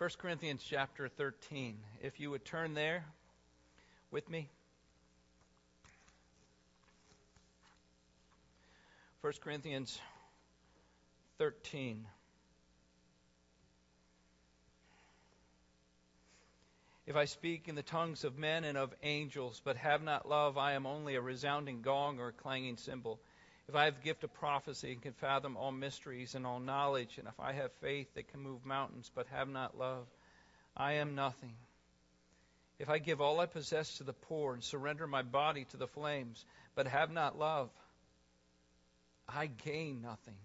1 Corinthians chapter 13. If you would turn there with me. 1 Corinthians 13. If I speak in the tongues of men and of angels, but have not love, I am only a resounding gong or a clanging cymbal. If I have the gift of prophecy and can fathom all mysteries and all knowledge, and if I have faith that can move mountains, but have not love, I am nothing. If I give all I possess to the poor and surrender my body to the flames, but have not love, I gain nothing.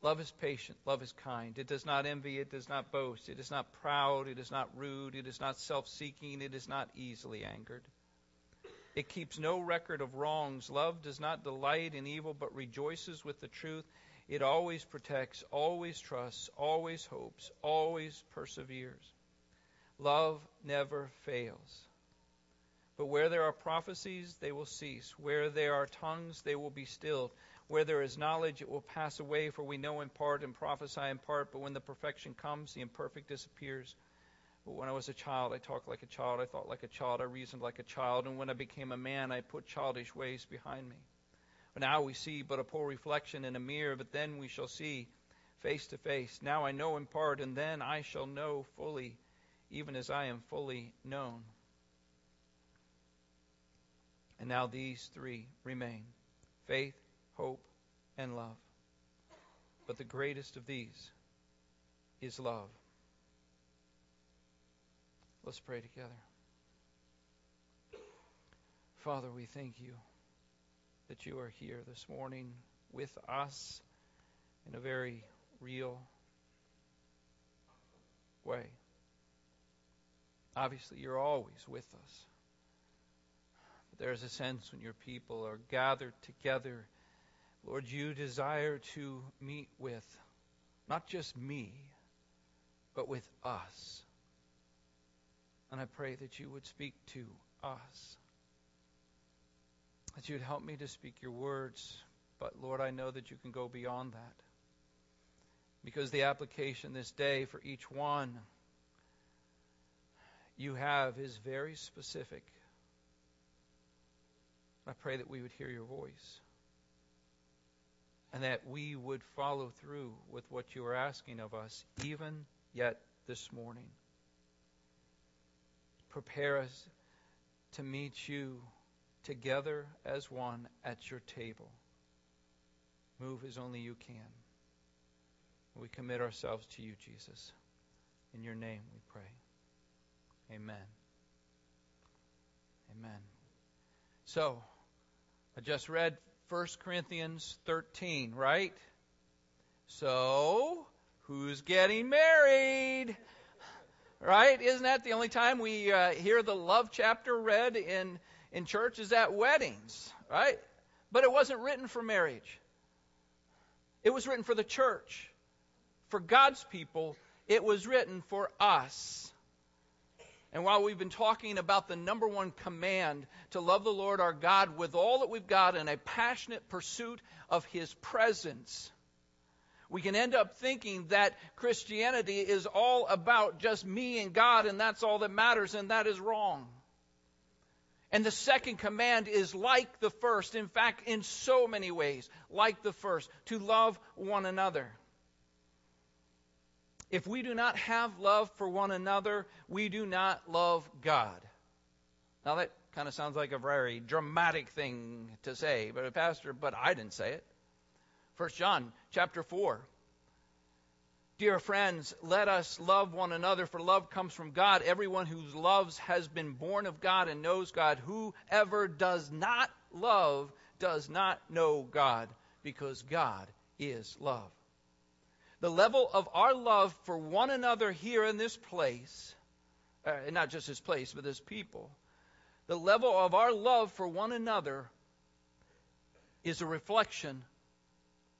Love is patient. Love is kind. It does not envy. It does not boast. It is not proud. It is not rude. It is not self seeking. It is not easily angered. It keeps no record of wrongs. Love does not delight in evil, but rejoices with the truth. It always protects, always trusts, always hopes, always perseveres. Love never fails. But where there are prophecies, they will cease. Where there are tongues, they will be stilled. Where there is knowledge, it will pass away, for we know in part and prophesy in part, but when the perfection comes, the imperfect disappears. But when I was a child, I talked like a child, I thought like a child, I reasoned like a child, and when I became a man, I put childish ways behind me. But now we see but a poor reflection in a mirror, but then we shall see face to face. Now I know in part, and then I shall know fully, even as I am fully known. And now these three remain faith, hope, and love. But the greatest of these is love. Let's pray together. Father, we thank you that you are here this morning with us in a very real way. Obviously, you're always with us. But there's a sense when your people are gathered together Lord, you desire to meet with not just me, but with us. And I pray that you would speak to us. That you'd help me to speak your words. But Lord, I know that you can go beyond that. Because the application this day for each one you have is very specific. I pray that we would hear your voice and that we would follow through with what you are asking of us, even yet this morning. Prepare us to meet you together as one at your table. Move as only you can. We commit ourselves to you, Jesus. In your name we pray. Amen. Amen. So, I just read 1 Corinthians 13, right? So, who's getting married? Right? Isn't that the only time we uh, hear the love chapter read in, in church is at weddings, right? But it wasn't written for marriage. It was written for the church. For God's people, it was written for us. And while we've been talking about the number one command to love the Lord our God with all that we've got in a passionate pursuit of His presence, we can end up thinking that Christianity is all about just me and God and that's all that matters, and that is wrong. And the second command is like the first, in fact, in so many ways, like the first, to love one another. If we do not have love for one another, we do not love God. Now that kind of sounds like a very dramatic thing to say, but pastor, but I didn't say it. First John chapter 4. Dear friends, let us love one another, for love comes from God. Everyone who loves has been born of God and knows God. Whoever does not love does not know God, because God is love the level of our love for one another here in this place, uh, not just this place, but this people, the level of our love for one another is a reflection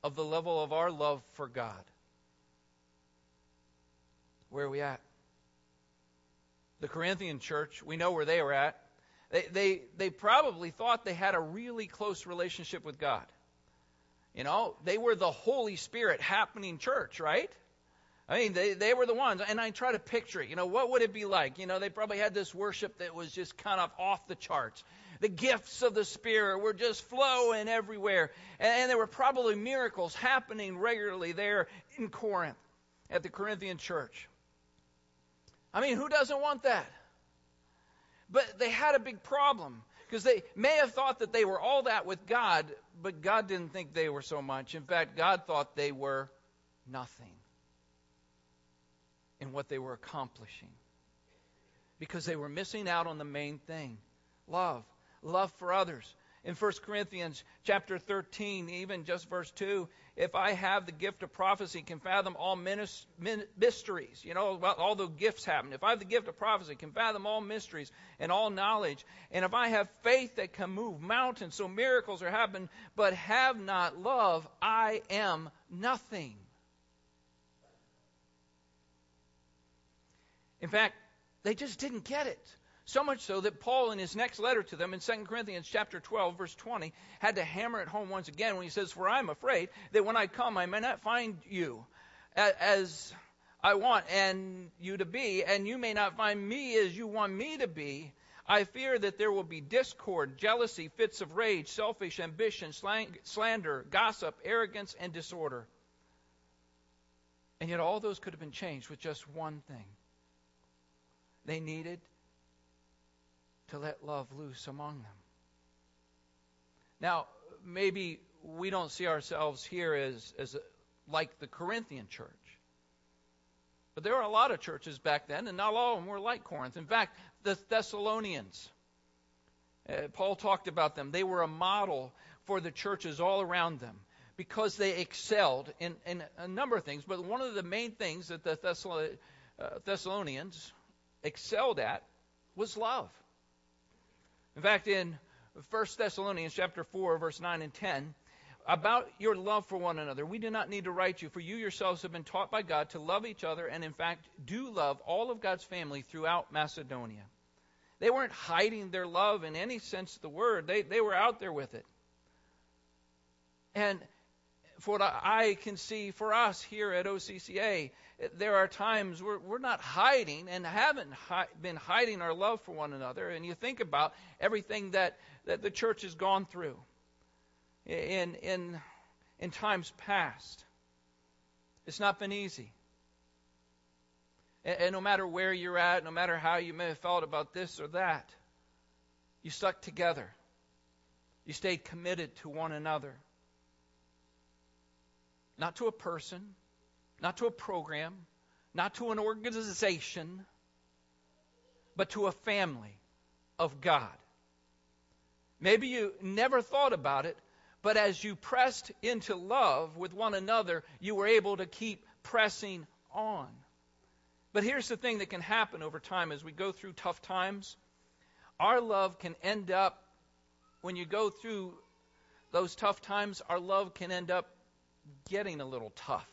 of the level of our love for God. Where are we at? The Corinthian church, we know where they were at. They, they, they probably thought they had a really close relationship with God. You know, they were the Holy Spirit happening church, right? I mean, they, they were the ones, and I try to picture it. You know, what would it be like? You know, they probably had this worship that was just kind of off the charts. The gifts of the Spirit were just flowing everywhere. And, and there were probably miracles happening regularly there in Corinth at the Corinthian church. I mean, who doesn't want that? But they had a big problem because they may have thought that they were all that with God, but God didn't think they were so much. In fact, God thought they were nothing in what they were accomplishing because they were missing out on the main thing love love for others. In 1 corinthians chapter 13 even just verse 2 if i have the gift of prophecy can fathom all mysteries. You know all the gifts happen. If i have the gift of prophecy can fathom all mysteries and all knowledge. And if i have faith that can move mountains so miracles are happening but have not love i am nothing. In fact, they just didn't get it. So much so that Paul, in his next letter to them in 2 Corinthians chapter 12, verse 20, had to hammer it home once again when he says, For I'm afraid that when I come, I may not find you as I want and you to be, and you may not find me as you want me to be. I fear that there will be discord, jealousy, fits of rage, selfish ambition, slander, gossip, arrogance, and disorder. And yet all those could have been changed with just one thing they needed to let love loose among them. Now, maybe we don't see ourselves here as, as a, like the Corinthian church. But there were a lot of churches back then, and not all of them were like Corinth. In fact, the Thessalonians, uh, Paul talked about them. They were a model for the churches all around them because they excelled in, in a number of things. But one of the main things that the uh, Thessalonians excelled at was love. In fact, in 1 Thessalonians chapter 4, verse 9 and 10, about your love for one another, we do not need to write you, for you yourselves have been taught by God to love each other, and in fact, do love all of God's family throughout Macedonia. They weren't hiding their love in any sense of the word, they, they were out there with it. And for what I can see for us here at OCCA, there are times where we're not hiding and haven't hi- been hiding our love for one another. And you think about everything that, that the church has gone through in, in, in times past. It's not been easy. And, and no matter where you're at, no matter how you may have felt about this or that, you stuck together. You stayed committed to one another. Not to a person, not to a program, not to an organization, but to a family of God. Maybe you never thought about it, but as you pressed into love with one another, you were able to keep pressing on. But here's the thing that can happen over time as we go through tough times. Our love can end up, when you go through those tough times, our love can end up getting a little tough.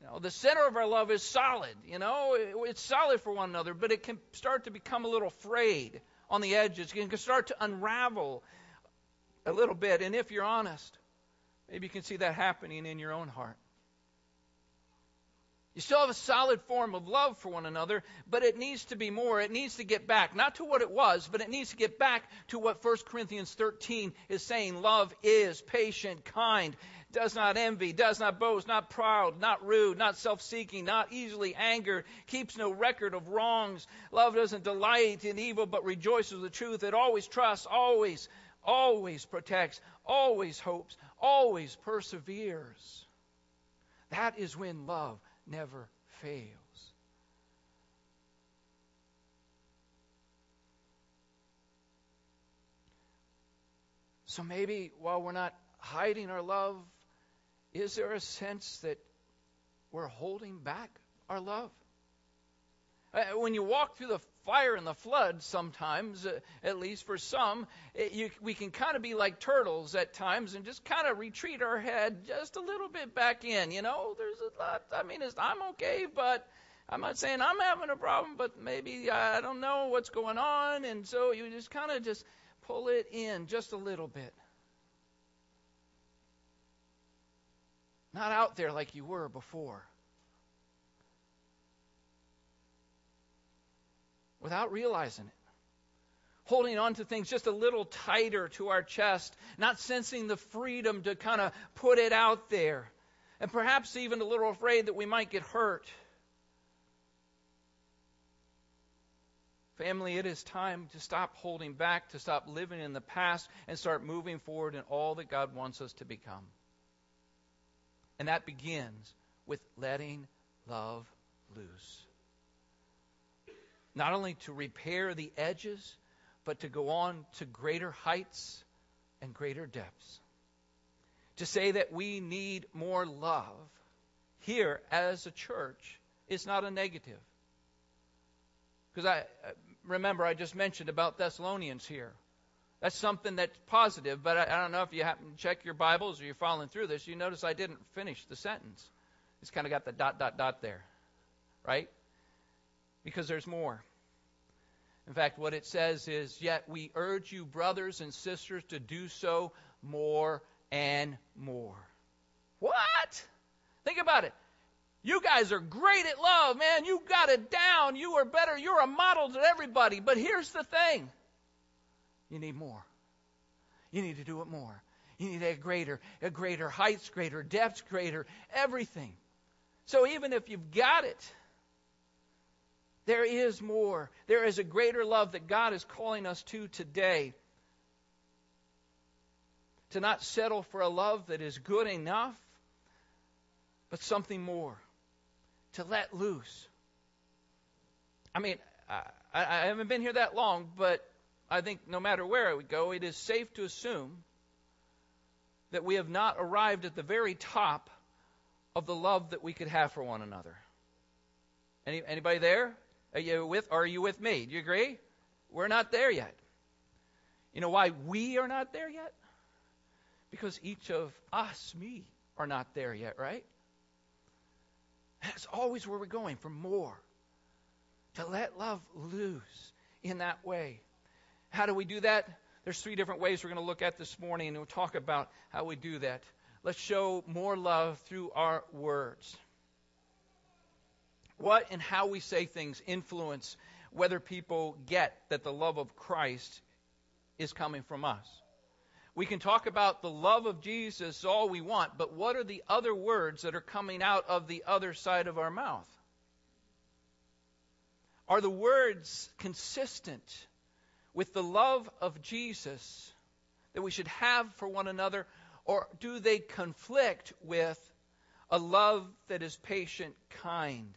You know, the center of our love is solid. You know, it's solid for one another, but it can start to become a little frayed on the edges. It can start to unravel a little bit. And if you're honest, maybe you can see that happening in your own heart. You still have a solid form of love for one another, but it needs to be more. It needs to get back, not to what it was, but it needs to get back to what 1 Corinthians 13 is saying. Love is patient, kind, does not envy, does not boast, not proud, not rude, not self seeking, not easily angered, keeps no record of wrongs. Love doesn't delight in evil, but rejoices with the truth. It always trusts, always, always protects, always hopes, always perseveres. That is when love never fails. So maybe while we're not hiding our love, is there a sense that we're holding back our love? Uh, when you walk through the fire and the flood, sometimes, uh, at least for some, it, you, we can kind of be like turtles at times and just kind of retreat our head just a little bit back in. You know, there's a lot. I mean, I'm okay, but I'm not saying I'm having a problem, but maybe I don't know what's going on, and so you just kind of just pull it in just a little bit. Not out there like you were before. Without realizing it. Holding on to things just a little tighter to our chest, not sensing the freedom to kind of put it out there, and perhaps even a little afraid that we might get hurt. Family, it is time to stop holding back, to stop living in the past, and start moving forward in all that God wants us to become. And that begins with letting love loose. Not only to repair the edges, but to go on to greater heights and greater depths. To say that we need more love here as a church is not a negative. Because I uh, remember I just mentioned about Thessalonians here. That's something that's positive, but I, I don't know if you happen to check your Bibles or you're following through this. You notice I didn't finish the sentence. It's kind of got the dot, dot, dot there, right? Because there's more. In fact, what it says is, Yet we urge you, brothers and sisters, to do so more and more. What? Think about it. You guys are great at love, man. You got it down. You are better. You're a model to everybody. But here's the thing you need more. You need to do it more. You need a greater, a greater heights, greater depths, greater everything. So even if you've got it, there is more. There is a greater love that God is calling us to today. To not settle for a love that is good enough, but something more to let loose. I mean, I, I haven't been here that long, but I think no matter where we go, it is safe to assume that we have not arrived at the very top of the love that we could have for one another. Any, anybody there? Are you with? Are you with me? Do you agree? We're not there yet. You know why we are not there yet? Because each of us, me, are not there yet, right? That's always where we're going for more. To let love loose in that way. How do we do that? There's three different ways we're going to look at this morning, and we'll talk about how we do that. Let's show more love through our words. What and how we say things influence whether people get that the love of Christ is coming from us. We can talk about the love of Jesus all we want, but what are the other words that are coming out of the other side of our mouth? Are the words consistent with the love of Jesus that we should have for one another, or do they conflict with a love that is patient, kind,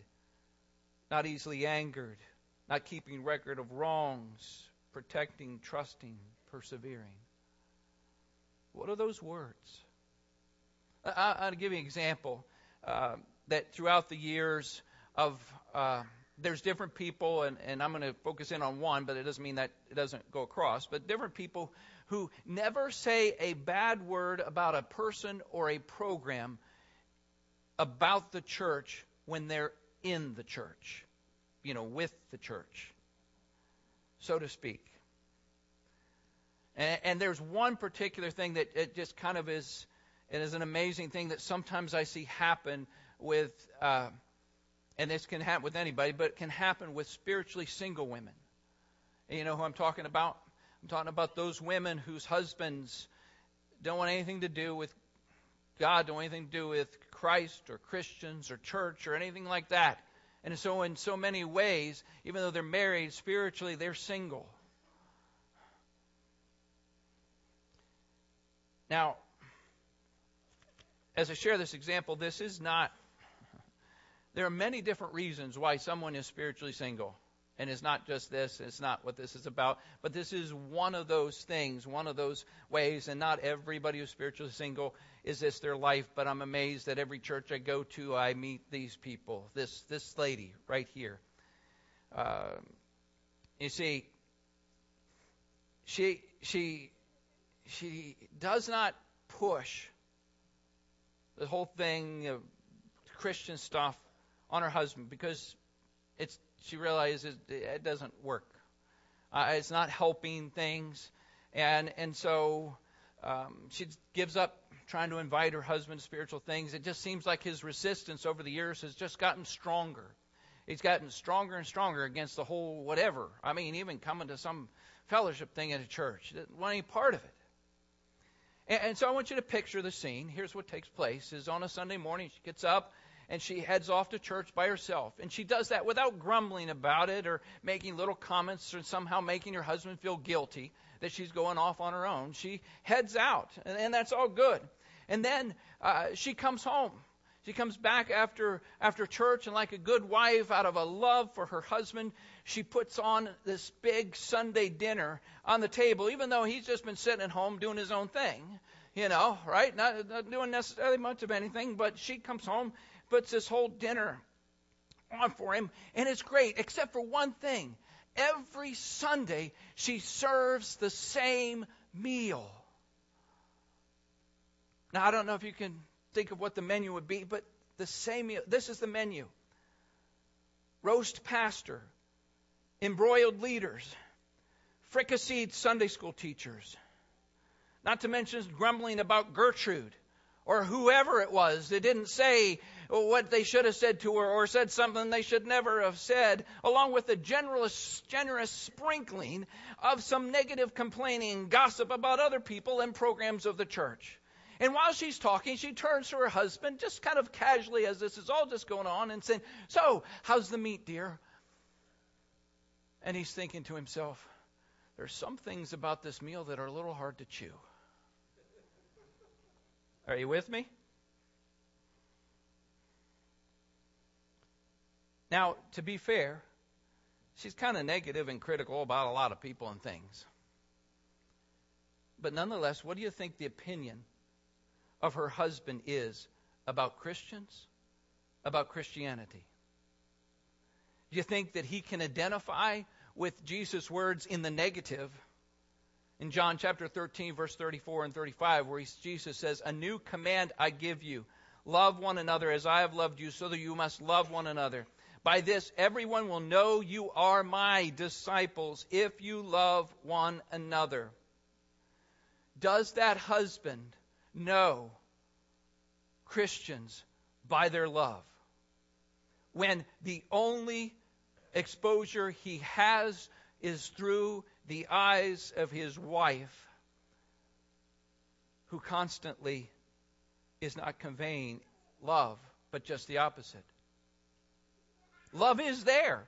not easily angered, not keeping record of wrongs, protecting, trusting, persevering? What are those words? I, will give you an example uh, that throughout the years of uh, there's different people, and, and I'm going to focus in on one, but it doesn't mean that it doesn't go across. But different people who never say a bad word about a person or a program about the church when they're in the church, you know, with the church, so to speak. And, and there's one particular thing that it just kind of is, it is an amazing thing that sometimes I see happen with, uh, and this can happen with anybody, but it can happen with spiritually single women. And you know who I'm talking about? I'm talking about those women whose husbands don't want anything to do with God, don't want anything to do with Christ or Christians or church or anything like that. And so, in so many ways, even though they're married, spiritually they're single. Now, as I share this example, this is not, there are many different reasons why someone is spiritually single. And it's not just this, it's not what this is about, but this is one of those things, one of those ways, and not everybody who's spiritually single is this their life, but I'm amazed that every church I go to, I meet these people. This, this lady right here. Uh, you see, she, she she does not push the whole thing of Christian stuff on her husband because she realizes it doesn't work. Uh, it's not helping things, and and so um, she gives up trying to invite her husband to spiritual things. It just seems like his resistance over the years has just gotten stronger. He's gotten stronger and stronger against the whole whatever. I mean, even coming to some fellowship thing at a church. Didn't want any part of it. And, and so I want you to picture the scene. Here's what takes place: is on a Sunday morning, she gets up and she heads off to church by herself. And she does that without grumbling about it or making little comments or somehow making her husband feel guilty that she's going off on her own. She heads out, and, and that's all good. And then uh, she comes home. She comes back after after church, and like a good wife, out of a love for her husband, she puts on this big Sunday dinner on the table, even though he's just been sitting at home doing his own thing, you know, right? Not, not doing necessarily much of anything, but she comes home, puts this whole dinner on for him, and it's great, except for one thing. Every Sunday, she serves the same meal. Now, I don't know if you can think of what the menu would be, but the same meal. This is the menu roast pastor, embroiled leaders, fricasseed Sunday school teachers, not to mention grumbling about Gertrude or whoever it was that didn't say what they should have said to her or said something they should never have said, along with a generous, generous sprinkling of some negative complaining gossip about other people and programs of the church. And while she's talking, she turns to her husband, just kind of casually as this is all just going on, and saying, So, how's the meat, dear? And he's thinking to himself, There's some things about this meal that are a little hard to chew. Are you with me? Now, to be fair, she's kind of negative and critical about a lot of people and things. But nonetheless, what do you think the opinion of her husband is about Christians, about Christianity? Do you think that he can identify with Jesus' words in the negative in John chapter 13, verse 34 and 35, where Jesus says, A new command I give you love one another as I have loved you, so that you must love one another. By this, everyone will know you are my disciples if you love one another. Does that husband know Christians by their love? When the only exposure he has is through the eyes of his wife, who constantly is not conveying love, but just the opposite. Love is there.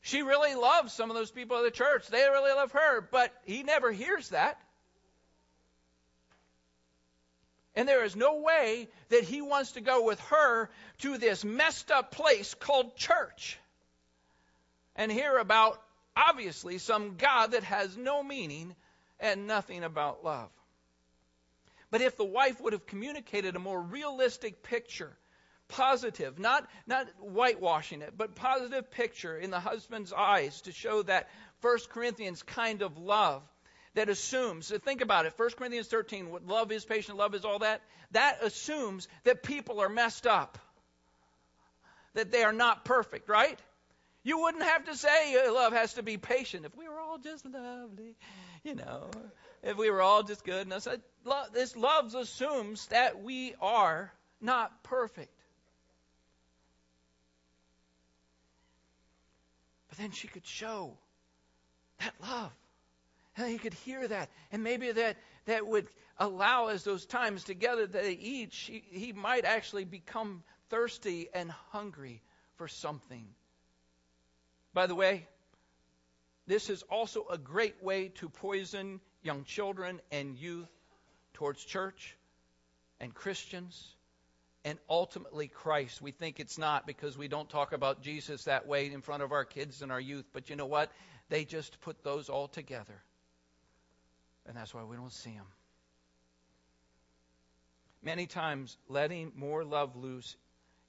She really loves some of those people in the church. They really love her, but he never hears that. And there is no way that he wants to go with her to this messed up place called church and hear about, obviously, some God that has no meaning and nothing about love. But if the wife would have communicated a more realistic picture positive, not, not whitewashing it, but positive picture in the husband's eyes to show that 1 Corinthians kind of love that assumes, so think about it, 1 Corinthians 13, what love is patient, love is all that, that assumes that people are messed up, that they are not perfect, right? You wouldn't have to say uh, love has to be patient if we were all just lovely, you know, if we were all just good. And I said, this love assumes that we are not perfect. But then she could show that love. And he could hear that. And maybe that, that would allow, as those times together that they eat, she, he might actually become thirsty and hungry for something. By the way, this is also a great way to poison young children and youth towards church and Christians and ultimately Christ. We think it's not because we don't talk about Jesus that way in front of our kids and our youth. But you know what? They just put those all together. And that's why we don't see them. Many times, letting more love loose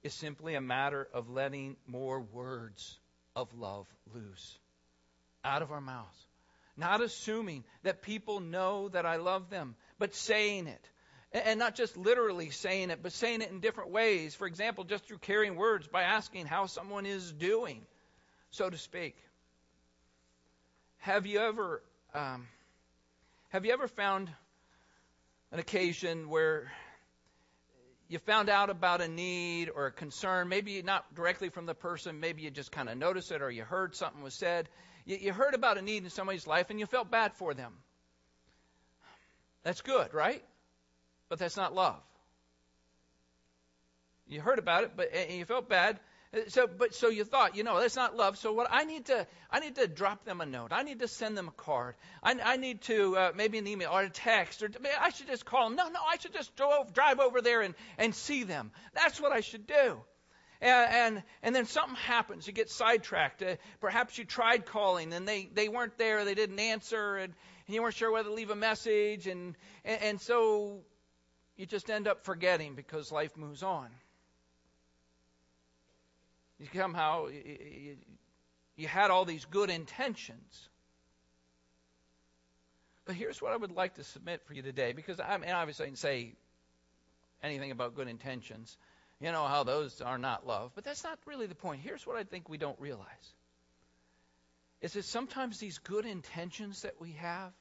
is simply a matter of letting more words of love loose out of our mouths. Not assuming that people know that I love them, but saying it and not just literally saying it, but saying it in different ways. For example, just through carrying words by asking how someone is doing, so to speak. Have you ever um, have you ever found an occasion where you found out about a need or a concern, maybe not directly from the person, maybe you just kind of noticed it or you heard something was said. You, you heard about a need in somebody's life and you felt bad for them. That's good, right? But that's not love. You heard about it, but and you felt bad. So, but so you thought, you know, that's not love. So what I need to, I need to drop them a note. I need to send them a card. I, I need to uh, maybe an email or a text, or I should just call them. No, no, I should just drive, drive over there and and see them. That's what I should do. And, and, and then something happens. You get sidetracked. Uh, perhaps you tried calling and they, they weren't there. They didn't answer, and, and you weren't sure whether to leave a message, and, and and so you just end up forgetting because life moves on. You somehow you, you had all these good intentions. But here's what I would like to submit for you today, because I mean, obviously I can say anything about good intentions. You know how those are not love, but that's not really the point. Here's what I think we don't realize: is that sometimes these good intentions that we have,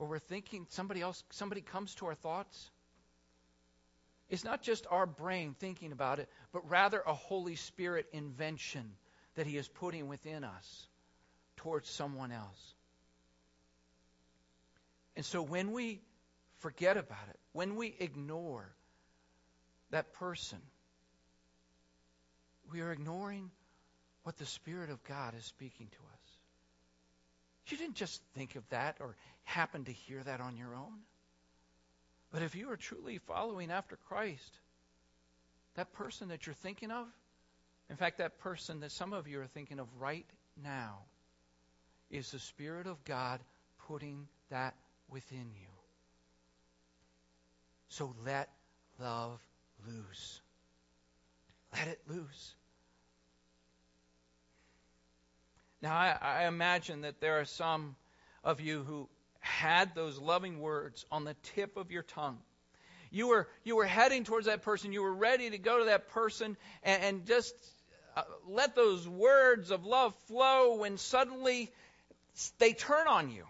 or we're thinking somebody else, somebody comes to our thoughts, it's not just our brain thinking about it, but rather a Holy Spirit invention that He is putting within us towards someone else. And so when we forget about it, when we ignore that person, we are ignoring what the Spirit of God is speaking to us. You didn't just think of that or happen to hear that on your own. But if you are truly following after Christ, that person that you're thinking of, in fact, that person that some of you are thinking of right now, is the Spirit of God putting that within you. So let love loose. Let it loose. Now, I, I, imagine that there are some of you who had those loving words on the tip of your tongue. You were, you were heading towards that person. You were ready to go to that person and, and just uh, let those words of love flow when suddenly they turn on you.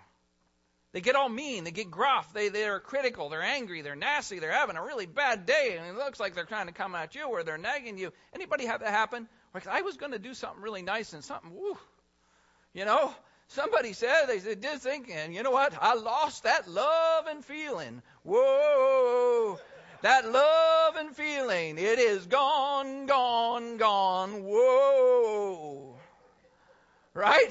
They get all mean. They get gruff. They, they're critical. They're angry. They're nasty. They're having a really bad day. And it looks like they're trying to come at you or they're nagging you. Anybody have that happen? Like, I was going to do something really nice and something, woo, you know, Somebody said, they said, just thinking, you know what? I lost that love and feeling. Whoa. That love and feeling, it is gone, gone, gone. Whoa. Right?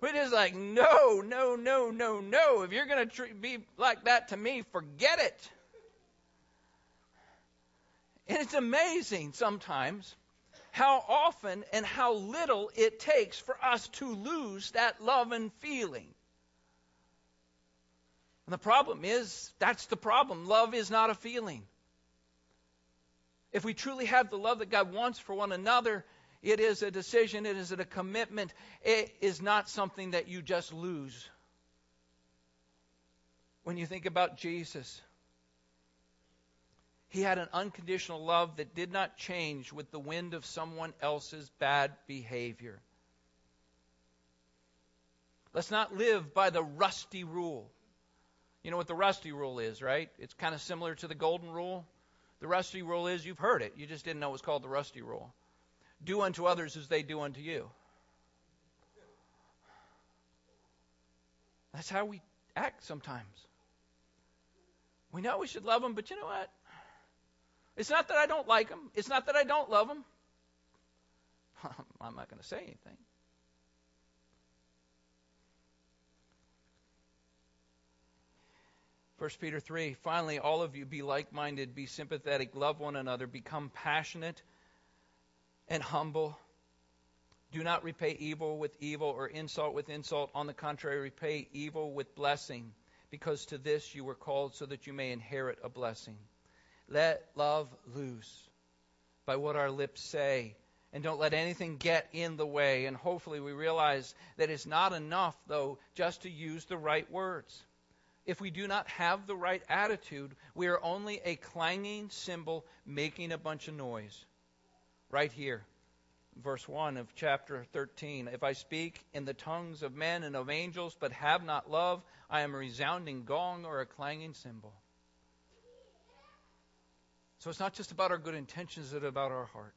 We're just like, no, no, no, no, no. If you're going to tr- be like that to me, forget it. And it's amazing sometimes how often and how little it takes for us to lose that love and feeling. And the problem is, that's the problem. Love is not a feeling. If we truly have the love that God wants for one another, it is a decision, it is a commitment, it is not something that you just lose. When you think about Jesus, he had an unconditional love that did not change with the wind of someone else's bad behavior. Let's not live by the rusty rule. You know what the rusty rule is, right? It's kind of similar to the golden rule. The rusty rule is you've heard it, you just didn't know it was called the rusty rule. Do unto others as they do unto you. That's how we act sometimes. We know we should love them, but you know what? It's not that I don't like them. It's not that I don't love them. I'm not going to say anything. First Peter 3 Finally, all of you be like minded, be sympathetic, love one another, become passionate and humble. Do not repay evil with evil or insult with insult. On the contrary, repay evil with blessing, because to this you were called so that you may inherit a blessing. Let love loose by what our lips say. And don't let anything get in the way. And hopefully, we realize that it's not enough, though, just to use the right words. If we do not have the right attitude, we are only a clanging cymbal making a bunch of noise. Right here, verse 1 of chapter 13. If I speak in the tongues of men and of angels, but have not love, I am a resounding gong or a clanging cymbal. So it's not just about our good intentions, it's about our heart.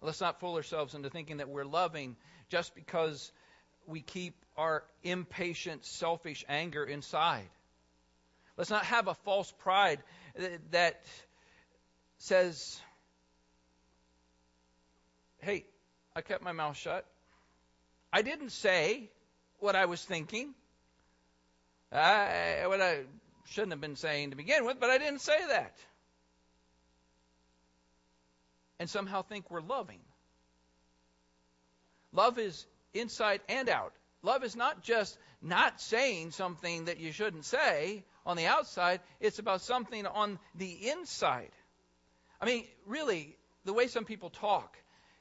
Let's not fool ourselves into thinking that we're loving just because we keep our impatient, selfish anger inside. Let's not have a false pride that says, hey, I kept my mouth shut. I didn't say what I was thinking. I, what I shouldn't have been saying to begin with, but I didn't say that. And somehow think we're loving. Love is inside and out. Love is not just not saying something that you shouldn't say on the outside, it's about something on the inside. I mean, really, the way some people talk,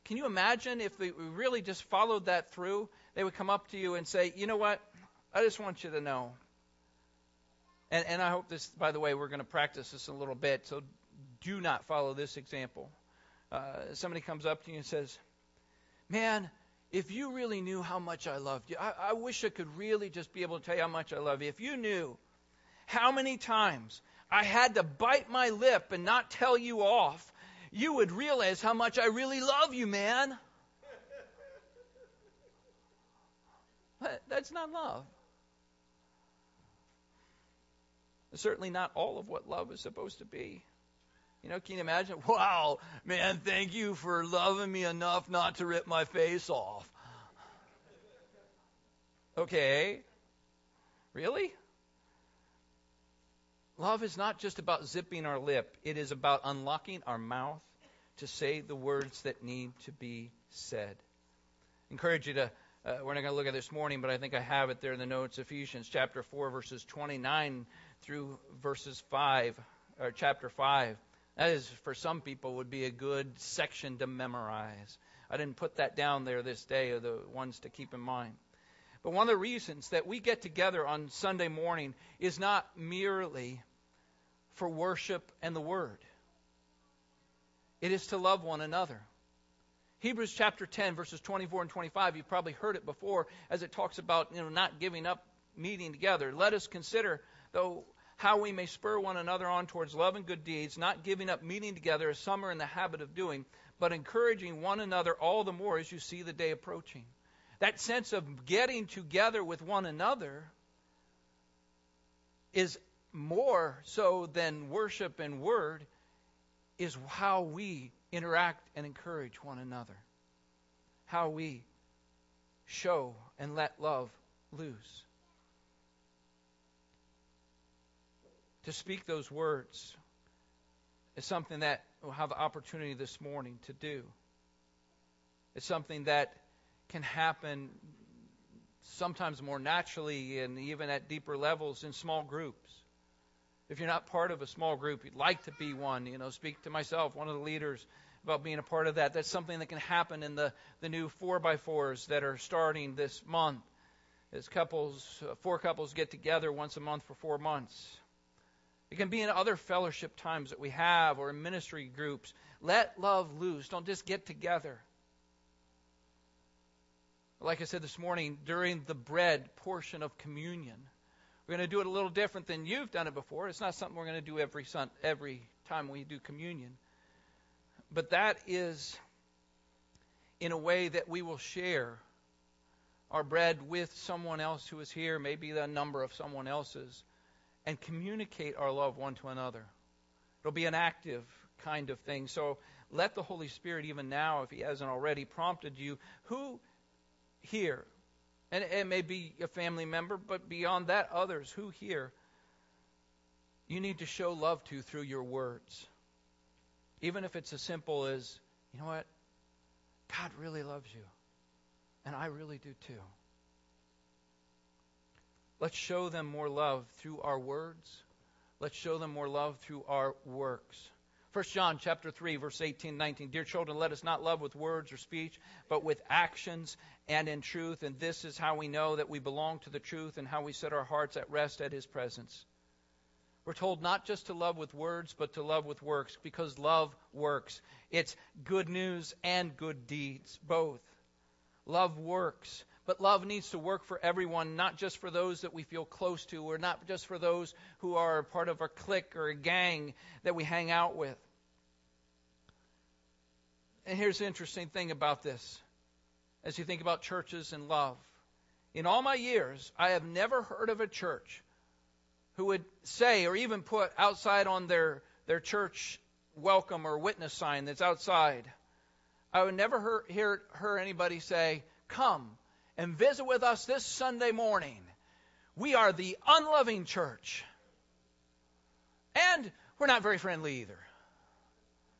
can you imagine if we really just followed that through? They would come up to you and say, you know what? I just want you to know. And, and I hope this, by the way, we're going to practice this a little bit, so do not follow this example. Uh, somebody comes up to you and says, Man, if you really knew how much I loved you, I, I wish I could really just be able to tell you how much I love you. If you knew how many times I had to bite my lip and not tell you off, you would realize how much I really love you, man. That's not love. Certainly not all of what love is supposed to be. You know, can you imagine? Wow, man, thank you for loving me enough not to rip my face off. Okay. Really? Love is not just about zipping our lip, it is about unlocking our mouth to say the words that need to be said. Encourage you to, uh, we're not going to look at this morning, but I think I have it there in the notes Ephesians chapter 4, verses 29 through verses 5, or chapter 5. That is, for some people, would be a good section to memorize. I didn't put that down there this day, of the ones to keep in mind. But one of the reasons that we get together on Sunday morning is not merely for worship and the Word, it is to love one another. Hebrews chapter 10, verses 24 and 25, you've probably heard it before as it talks about you know, not giving up meeting together. Let us consider, though, how we may spur one another on towards love and good deeds, not giving up meeting together as some are in the habit of doing, but encouraging one another all the more as you see the day approaching. That sense of getting together with one another is more so than worship and word, is how we interact and encourage one another. How we show and let love loose. To speak those words is something that we'll have the opportunity this morning to do. It's something that can happen sometimes more naturally and even at deeper levels in small groups. If you're not part of a small group, you'd like to be one, you know, speak to myself, one of the leaders, about being a part of that. That's something that can happen in the, the new 4 by 4s that are starting this month. As couples, uh, four couples get together once a month for four months. It can be in other fellowship times that we have or in ministry groups. Let love loose. Don't just get together. Like I said this morning, during the bread portion of communion, we're going to do it a little different than you've done it before. It's not something we're going to do every sun, every time we do communion. But that is in a way that we will share our bread with someone else who is here, maybe the number of someone else's and communicate our love one to another. It'll be an active kind of thing. So let the Holy Spirit, even now, if He hasn't already prompted you, who here, and it may be a family member, but beyond that, others, who here you need to show love to through your words. Even if it's as simple as, you know what? God really loves you. And I really do too. Let's show them more love through our words. Let's show them more love through our works. 1 John chapter 3 verse 18 19 Dear children let us not love with words or speech but with actions and in truth and this is how we know that we belong to the truth and how we set our hearts at rest at his presence. We're told not just to love with words but to love with works because love works. It's good news and good deeds both. Love works. But love needs to work for everyone, not just for those that we feel close to, or not just for those who are part of a clique or a gang that we hang out with. and here's the interesting thing about this as you think about churches and love. In all my years, I have never heard of a church who would say or even put outside on their, their church welcome or witness sign that's outside. I would never hear, hear, hear anybody say, Come and visit with us this Sunday morning. We are the unloving church. And we're not very friendly either.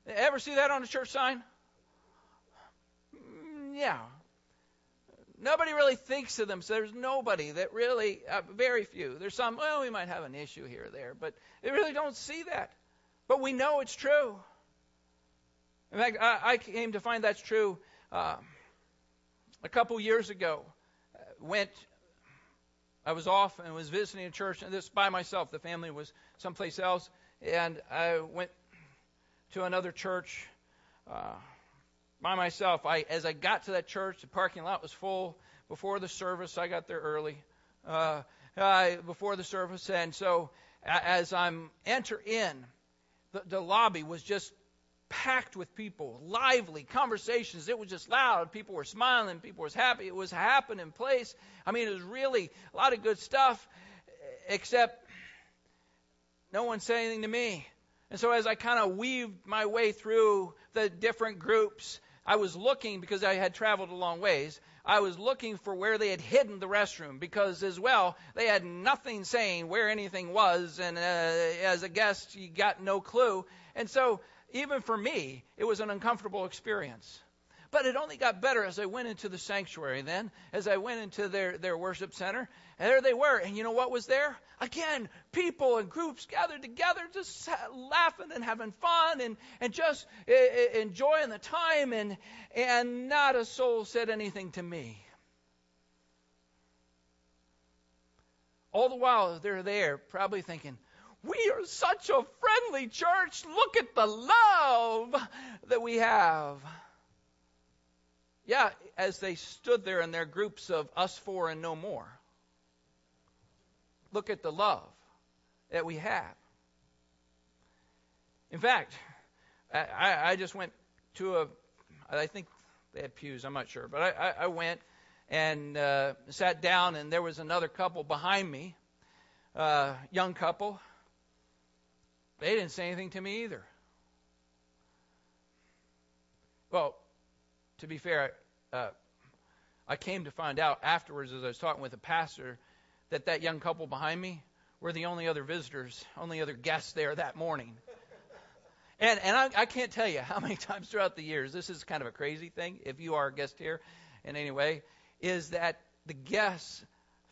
Ever see that on a church sign? Mm, yeah. Nobody really thinks of them. So there's nobody that really, uh, very few. There's some, well, we might have an issue here or there, but they really don't see that. But we know it's true. In fact, I, I came to find that's true uh, a couple years ago. Went, I was off and was visiting a church, and this by myself. The family was someplace else, and I went to another church uh, by myself. I, as I got to that church, the parking lot was full before the service. I got there early uh, uh, before the service, and so as I'm enter in, the, the lobby was just packed with people, lively conversations. It was just loud. People were smiling. People were happy. It was a happening place. I mean, it was really a lot of good stuff, except no one said anything to me. And so as I kind of weaved my way through the different groups, I was looking because I had traveled a long ways. I was looking for where they had hidden the restroom because, as well, they had nothing saying where anything was, and uh, as a guest, you got no clue. And so even for me, it was an uncomfortable experience. But it only got better as I went into the sanctuary then, as I went into their, their worship center. And there they were. And you know what was there? Again, people and groups gathered together, just laughing and having fun and, and just eh, eh, enjoying the time. And, and not a soul said anything to me. All the while they're there, probably thinking, we are such a friendly church. Look at the love that we have. Yeah, as they stood there in their groups of us four and no more. Look at the love that we have. In fact, I, I just went to a, I think they had pews, I'm not sure, but I, I went and uh, sat down, and there was another couple behind me, uh, young couple, they didn't say anything to me either. Well, to be fair, uh, I came to find out afterwards as I was talking with the pastor that that young couple behind me were the only other visitors, only other guests there that morning. And and I, I can't tell you how many times throughout the years this is kind of a crazy thing. If you are a guest here, in any way, is that the guests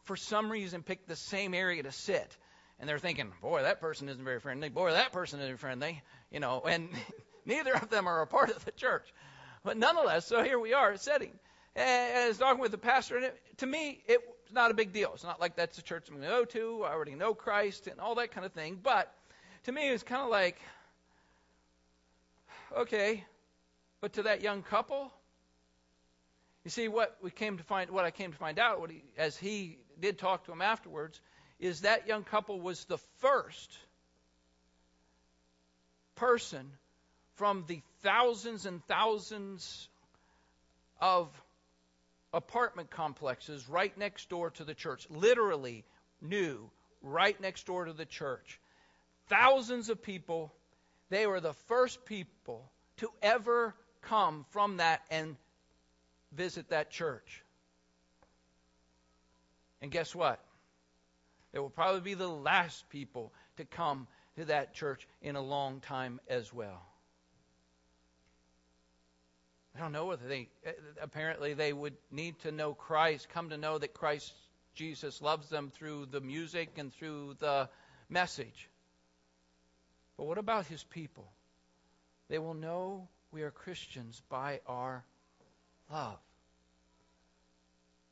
for some reason pick the same area to sit and they're thinking, boy, that person isn't very friendly. Boy, that person isn't friendly. You know, and neither of them are a part of the church. But nonetheless, so here we are sitting. And I was talking with the pastor, and it, to me, it's not a big deal. It's not like that's the church I'm going to go to. I already know Christ and all that kind of thing. But to me, it's kind of like, okay, but to that young couple, you see what we came to find, what I came to find out, what he, as he did talk to him afterwards, is that young couple was the first person from the thousands and thousands of apartment complexes right next door to the church, literally new, right next door to the church. Thousands of people, they were the first people to ever come from that and visit that church. And guess what? They will probably be the last people to come to that church in a long time as well. I don't know whether they, apparently, they would need to know Christ, come to know that Christ Jesus loves them through the music and through the message. But what about his people? They will know we are Christians by our love.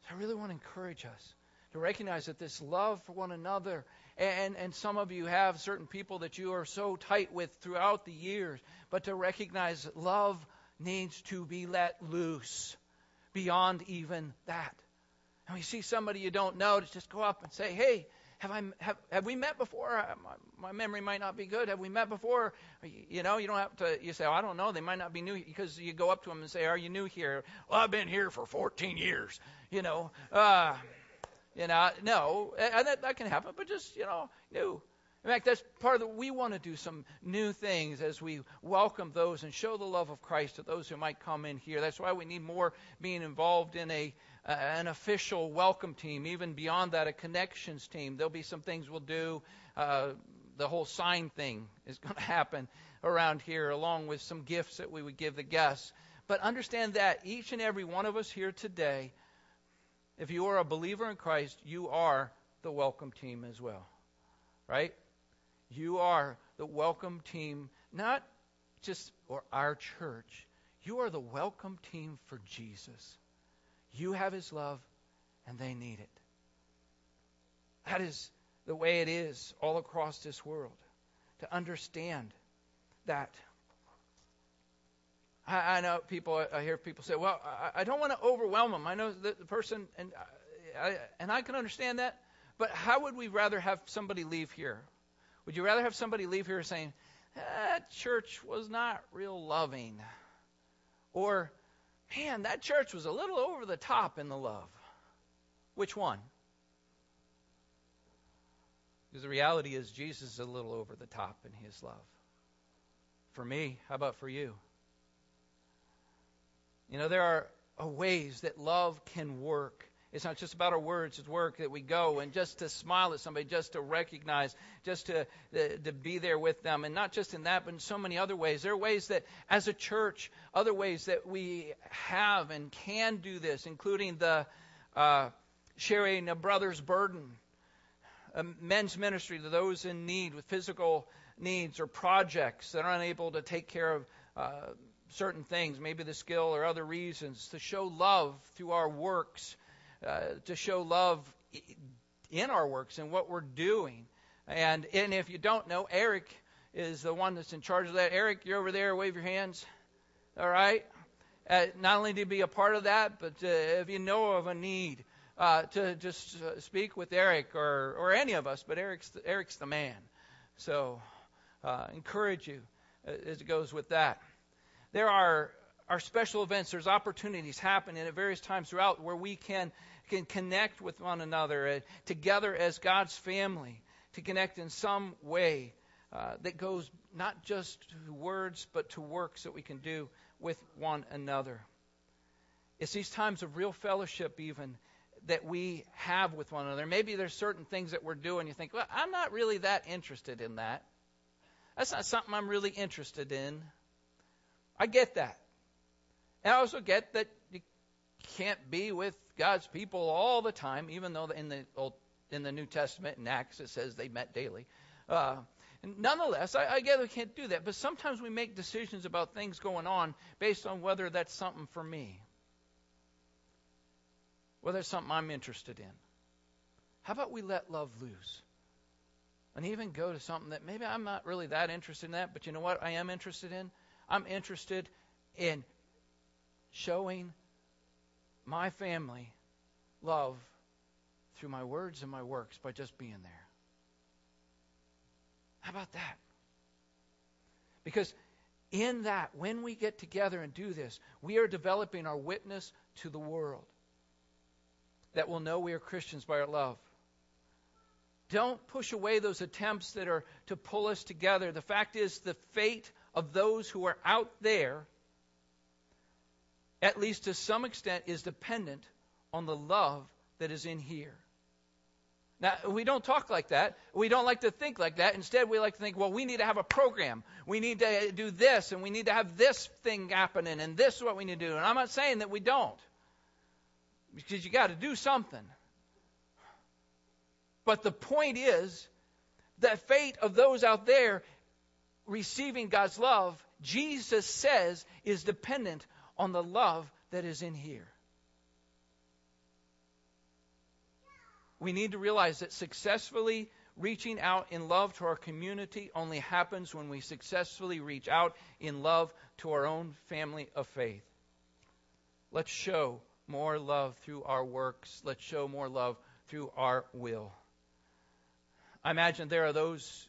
So I really want to encourage us to recognize that this love for one another, and, and some of you have certain people that you are so tight with throughout the years, but to recognize that love needs to be let loose beyond even that. And we see somebody you don't know, to just go up and say, hey, have I have, have we met before? My, my memory might not be good. Have we met before? You know, you don't have to. You say, oh, I don't know. They might not be new because you go up to them and say, Are you new here? Well, I've been here for 14 years. You know, uh, you know, no, and that, that can happen. But just you know, new. In fact, that's part of the, we want to do some new things as we welcome those and show the love of Christ to those who might come in here. That's why we need more being involved in a uh, an official welcome team, even beyond that, a connections team. There'll be some things we'll do. Uh, the whole sign thing is going to happen around here, along with some gifts that we would give the guests. But understand that each and every one of us here today, if you are a believer in Christ, you are the welcome team as well. Right? You are the welcome team, not just for our church. You are the welcome team for Jesus. You have His love, and they need it. That is the way it is all across this world. To understand that. I, I know people, I hear people say, well, I, I don't want to overwhelm them. I know the, the person, and I, and I can understand that, but how would we rather have somebody leave here? Would you rather have somebody leave here saying, that church was not real loving? Or, man, that church was a little over the top in the love. Which one? Because the reality is, Jesus is a little over the top in his love. For me, how about for you? You know, there are ways that love can work. It's not just about our words, it's work that we go and just to smile at somebody, just to recognize, just to, to, to be there with them. And not just in that, but in so many other ways. There are ways that, as a church, other ways that we have and can do this, including the uh, sharing a brother's burden, a men's ministry to those in need with physical needs or projects that are unable to take care of. Uh, certain things, maybe the skill or other reasons, to show love through our works uh, to show love in our works and what we're doing. And and if you don't know, Eric is the one that's in charge of that. Eric, you're over there. Wave your hands. All right. Uh, not only to be a part of that, but uh, if you know of a need, uh, to just uh, speak with Eric or or any of us. But Eric's the, Eric's the man. So uh, encourage you as it goes with that. There are our special events, there's opportunities happening at various times throughout where we can, can connect with one another uh, together as God's family, to connect in some way uh, that goes not just to words, but to works that we can do with one another. It's these times of real fellowship, even that we have with one another. Maybe there's certain things that we're doing. You think, well, I'm not really that interested in that. That's not something I'm really interested in. I get that. And I also get that you can't be with God's people all the time, even though in the Old, in the New Testament in Acts it says they met daily. Uh, nonetheless, I, I get we can't do that. But sometimes we make decisions about things going on based on whether that's something for me, whether it's something I'm interested in. How about we let love loose? And even go to something that maybe I'm not really that interested in that, but you know what I am interested in? I'm interested in showing my family love through my words and my works by just being there. How about that? Because in that, when we get together and do this, we are developing our witness to the world that will know we are Christians by our love. Don't push away those attempts that are to pull us together. The fact is, the fate of those who are out there at least to some extent, is dependent on the love that is in here. Now, we don't talk like that. We don't like to think like that. Instead, we like to think, well, we need to have a program. We need to do this, and we need to have this thing happening, and this is what we need to do. And I'm not saying that we don't, because you got to do something. But the point is, the fate of those out there receiving God's love, Jesus says, is dependent on the love that is in here. We need to realize that successfully reaching out in love to our community only happens when we successfully reach out in love to our own family of faith. Let's show more love through our works. Let's show more love through our will. I imagine there are those,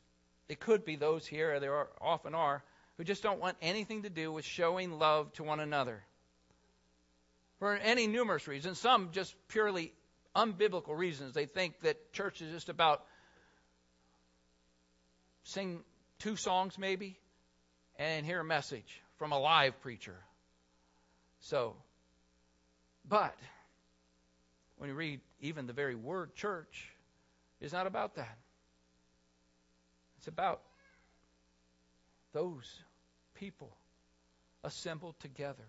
it could be those here, there are, often are, who just don't want anything to do with showing love to one another. For any numerous reasons, some just purely unbiblical reasons. They think that church is just about sing two songs maybe and hear a message from a live preacher. So, but when you read even the very word church, is not about that. It's about those people assembled together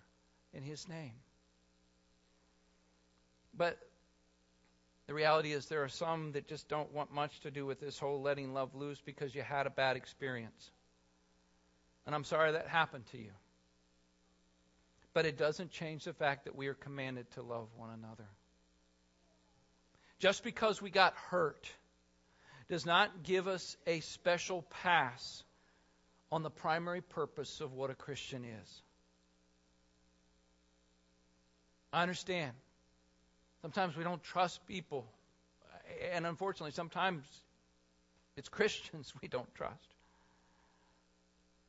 in His name. But the reality is, there are some that just don't want much to do with this whole letting love loose because you had a bad experience. And I'm sorry that happened to you. But it doesn't change the fact that we are commanded to love one another. Just because we got hurt does not give us a special pass on the primary purpose of what a Christian is. I understand. Sometimes we don't trust people. And unfortunately, sometimes it's Christians we don't trust.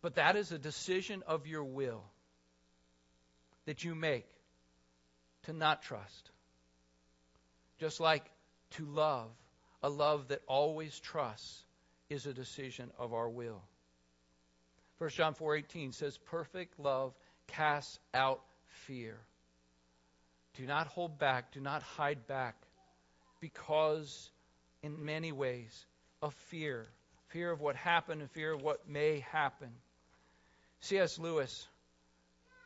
But that is a decision of your will that you make to not trust. Just like to love, a love that always trusts is a decision of our will. 1 John 4:18 says perfect love casts out fear. Do not hold back, do not hide back because in many ways of fear, fear of what happened and fear of what may happen. C.S. Lewis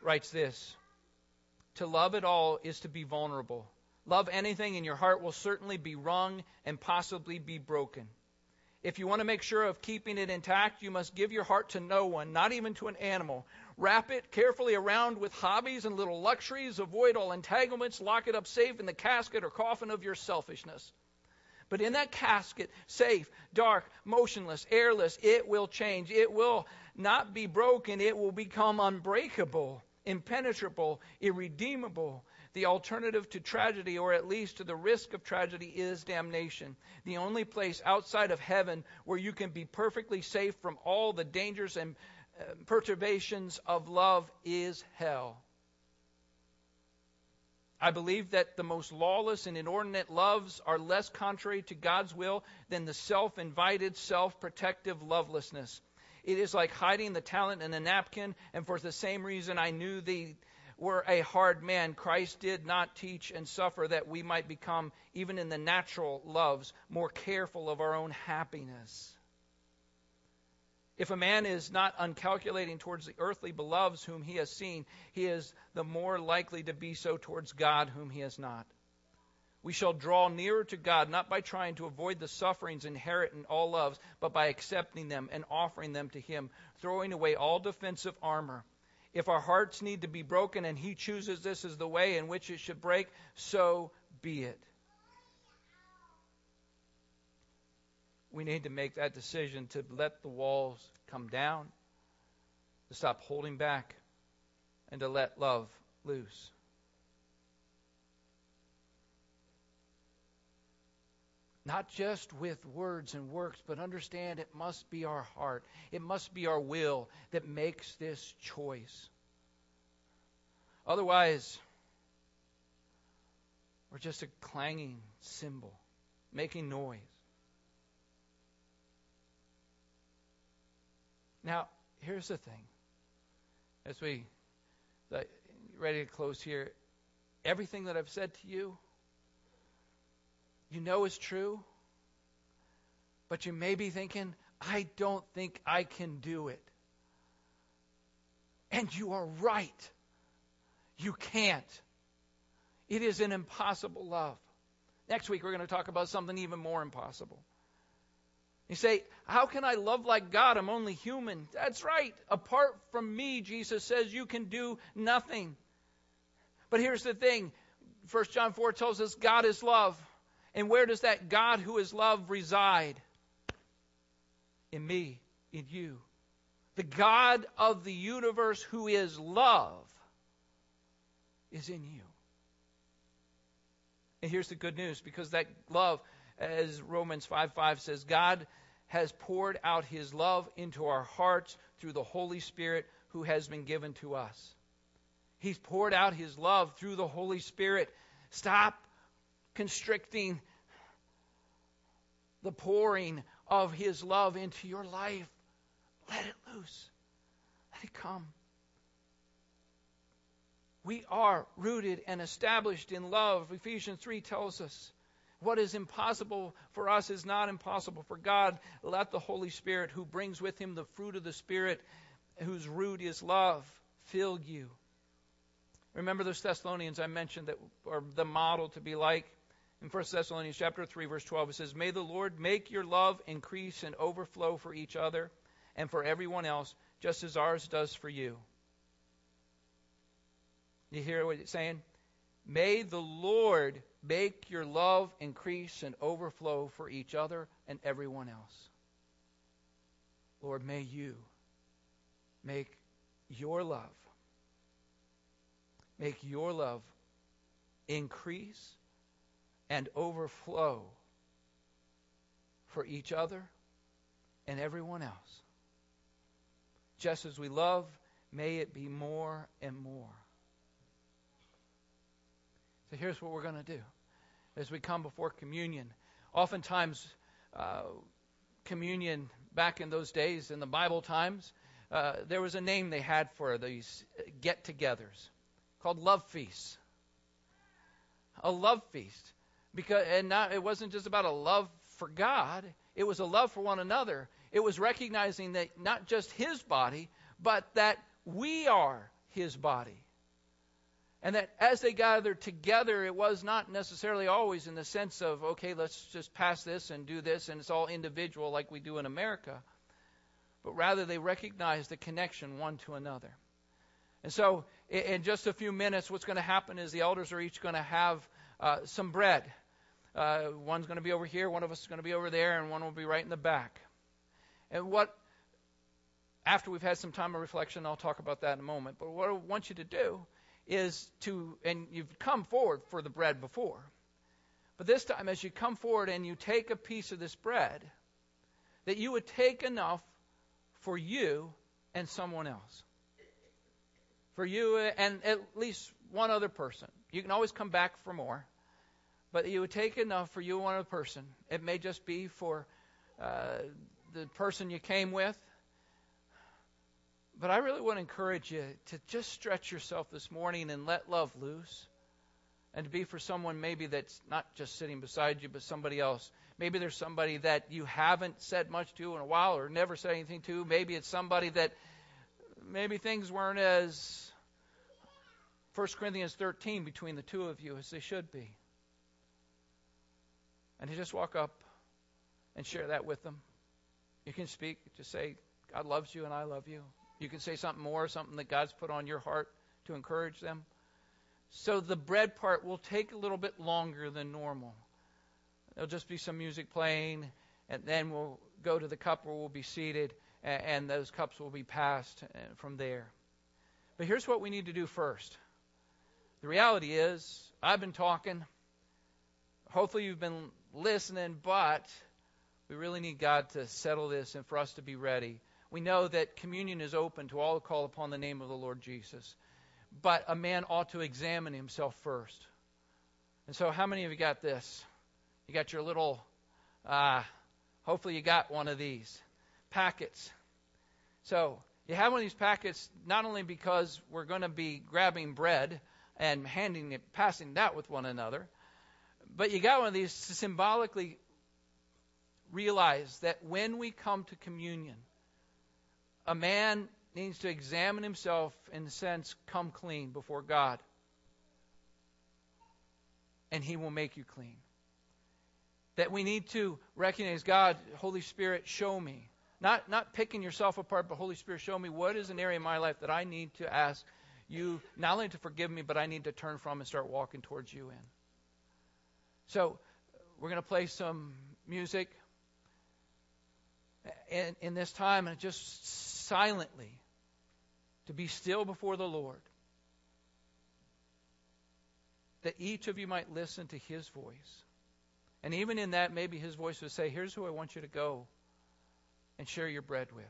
writes this To love at all is to be vulnerable. Love anything, and your heart will certainly be wrung and possibly be broken. If you want to make sure of keeping it intact, you must give your heart to no one, not even to an animal. Wrap it carefully around with hobbies and little luxuries. Avoid all entanglements. Lock it up safe in the casket or coffin of your selfishness. But in that casket, safe, dark, motionless, airless, it will change. It will not be broken. It will become unbreakable, impenetrable, irredeemable. The alternative to tragedy, or at least to the risk of tragedy, is damnation. The only place outside of heaven where you can be perfectly safe from all the dangers and uh, perturbations of love is hell. I believe that the most lawless and inordinate loves are less contrary to God's will than the self invited, self protective lovelessness. It is like hiding the talent in a napkin, and for the same reason I knew the were a hard man, Christ did not teach and suffer that we might become, even in the natural loves, more careful of our own happiness. If a man is not uncalculating towards the earthly beloveds whom he has seen, he is the more likely to be so towards God whom he has not. We shall draw nearer to God not by trying to avoid the sufferings inherent in all loves, but by accepting them and offering them to Him, throwing away all defensive armor if our hearts need to be broken and He chooses this as the way in which it should break, so be it. We need to make that decision to let the walls come down, to stop holding back, and to let love loose. Not just with words and works, but understand it must be our heart. It must be our will that makes this choice. Otherwise, we're just a clanging cymbal, making noise. Now, here's the thing. As we ready to close here, everything that I've said to you, you know is true, but you may be thinking, I don't think I can do it. And you are right. You can't. It is an impossible love. Next week, we're going to talk about something even more impossible. You say, How can I love like God? I'm only human. That's right. Apart from me, Jesus says, you can do nothing. But here's the thing 1 John 4 tells us God is love. And where does that God who is love reside? In me, in you. The God of the universe who is love is in you. And here's the good news because that love, as Romans 5 5 says, God has poured out his love into our hearts through the Holy Spirit who has been given to us. He's poured out his love through the Holy Spirit. Stop constricting the pouring of his love into your life. Let it loose. Let it come. We are rooted and established in love. Ephesians 3 tells us what is impossible for us is not impossible for God. Let the Holy Spirit, who brings with him the fruit of the Spirit, whose root is love, fill you. Remember those Thessalonians I mentioned that are the model to be like? In 1 Thessalonians chapter 3 verse 12 it says, "May the Lord make your love increase and overflow for each other and for everyone else, just as ours does for you." You hear what it's saying? May the Lord make your love increase and overflow for each other and everyone else. Lord, may you make your love make your love increase and overflow for each other and everyone else. Just as we love, may it be more and more. So here's what we're going to do as we come before communion. Oftentimes, uh, communion back in those days, in the Bible times, uh, there was a name they had for these get togethers called love feasts. A love feast. Because and not it wasn't just about a love for God, it was a love for one another. It was recognizing that not just his body, but that we are his body. And that as they gathered together, it was not necessarily always in the sense of, okay, let's just pass this and do this, and it's all individual like we do in America. But rather, they recognized the connection one to another. And so, in just a few minutes, what's going to happen is the elders are each going to have uh, some bread. Uh, one's going to be over here, one of us is going to be over there, and one will be right in the back. And what, after we've had some time of reflection, I'll talk about that in a moment. But what I want you to do is to, and you've come forward for the bread before, but this time, as you come forward and you take a piece of this bread, that you would take enough for you and someone else for you and at least one other person. You can always come back for more, but you would take enough for you and one person. It may just be for uh, the person you came with. But I really want to encourage you to just stretch yourself this morning and let love loose. And to be for someone maybe that's not just sitting beside you, but somebody else. Maybe there's somebody that you haven't said much to in a while or never said anything to. Maybe it's somebody that maybe things weren't as 1 Corinthians 13 between the two of you as they should be. And to just walk up and share that with them. You can speak, just say, God loves you and I love you. You can say something more, something that God's put on your heart to encourage them. So the bread part will take a little bit longer than normal. There'll just be some music playing, and then we'll go to the cup where we'll be seated, and those cups will be passed uh, from there. But here's what we need to do first. The reality is, I've been talking. Hopefully, you've been listening, but we really need God to settle this and for us to be ready. We know that communion is open to all who call upon the name of the Lord Jesus. But a man ought to examine himself first. And so, how many of you got this? You got your little, uh, hopefully, you got one of these packets. So, you have one of these packets not only because we're going to be grabbing bread and handing it, passing that with one another, but you got one of these to symbolically realize that when we come to communion, a man needs to examine himself in the sense, come clean before God. And he will make you clean. That we need to recognize God, Holy Spirit, show me. Not, not picking yourself apart, but Holy Spirit, show me what is an area in my life that I need to ask you not only to forgive me, but I need to turn from and start walking towards you in. So we're going to play some music in, in this time and just silently to be still before the Lord. That each of you might listen to his voice. And even in that, maybe his voice would say, Here's who I want you to go. and share your bread with.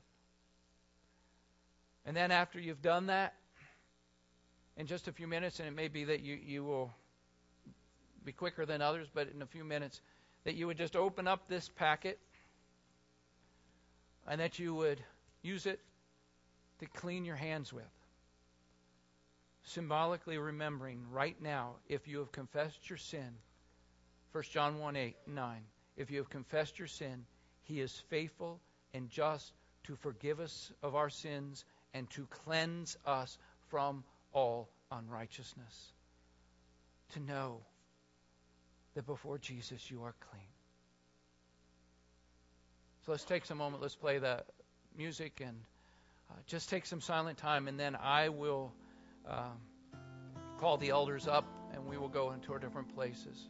And then after you've done that, in just a few minutes, and it may be that you, you will be quicker than others, but in a few minutes, that you would just open up this packet and that you would use it to clean your hands with. Symbolically remembering right now, if you have confessed your sin, 1 John 1 8, 9, if you have confessed your sin, he is faithful and just to forgive us of our sins and to cleanse us from all unrighteousness. To know that before Jesus you are clean. So let's take some moment. Let's play the music and uh, just take some silent time, and then I will um, call the elders up and we will go into our different places.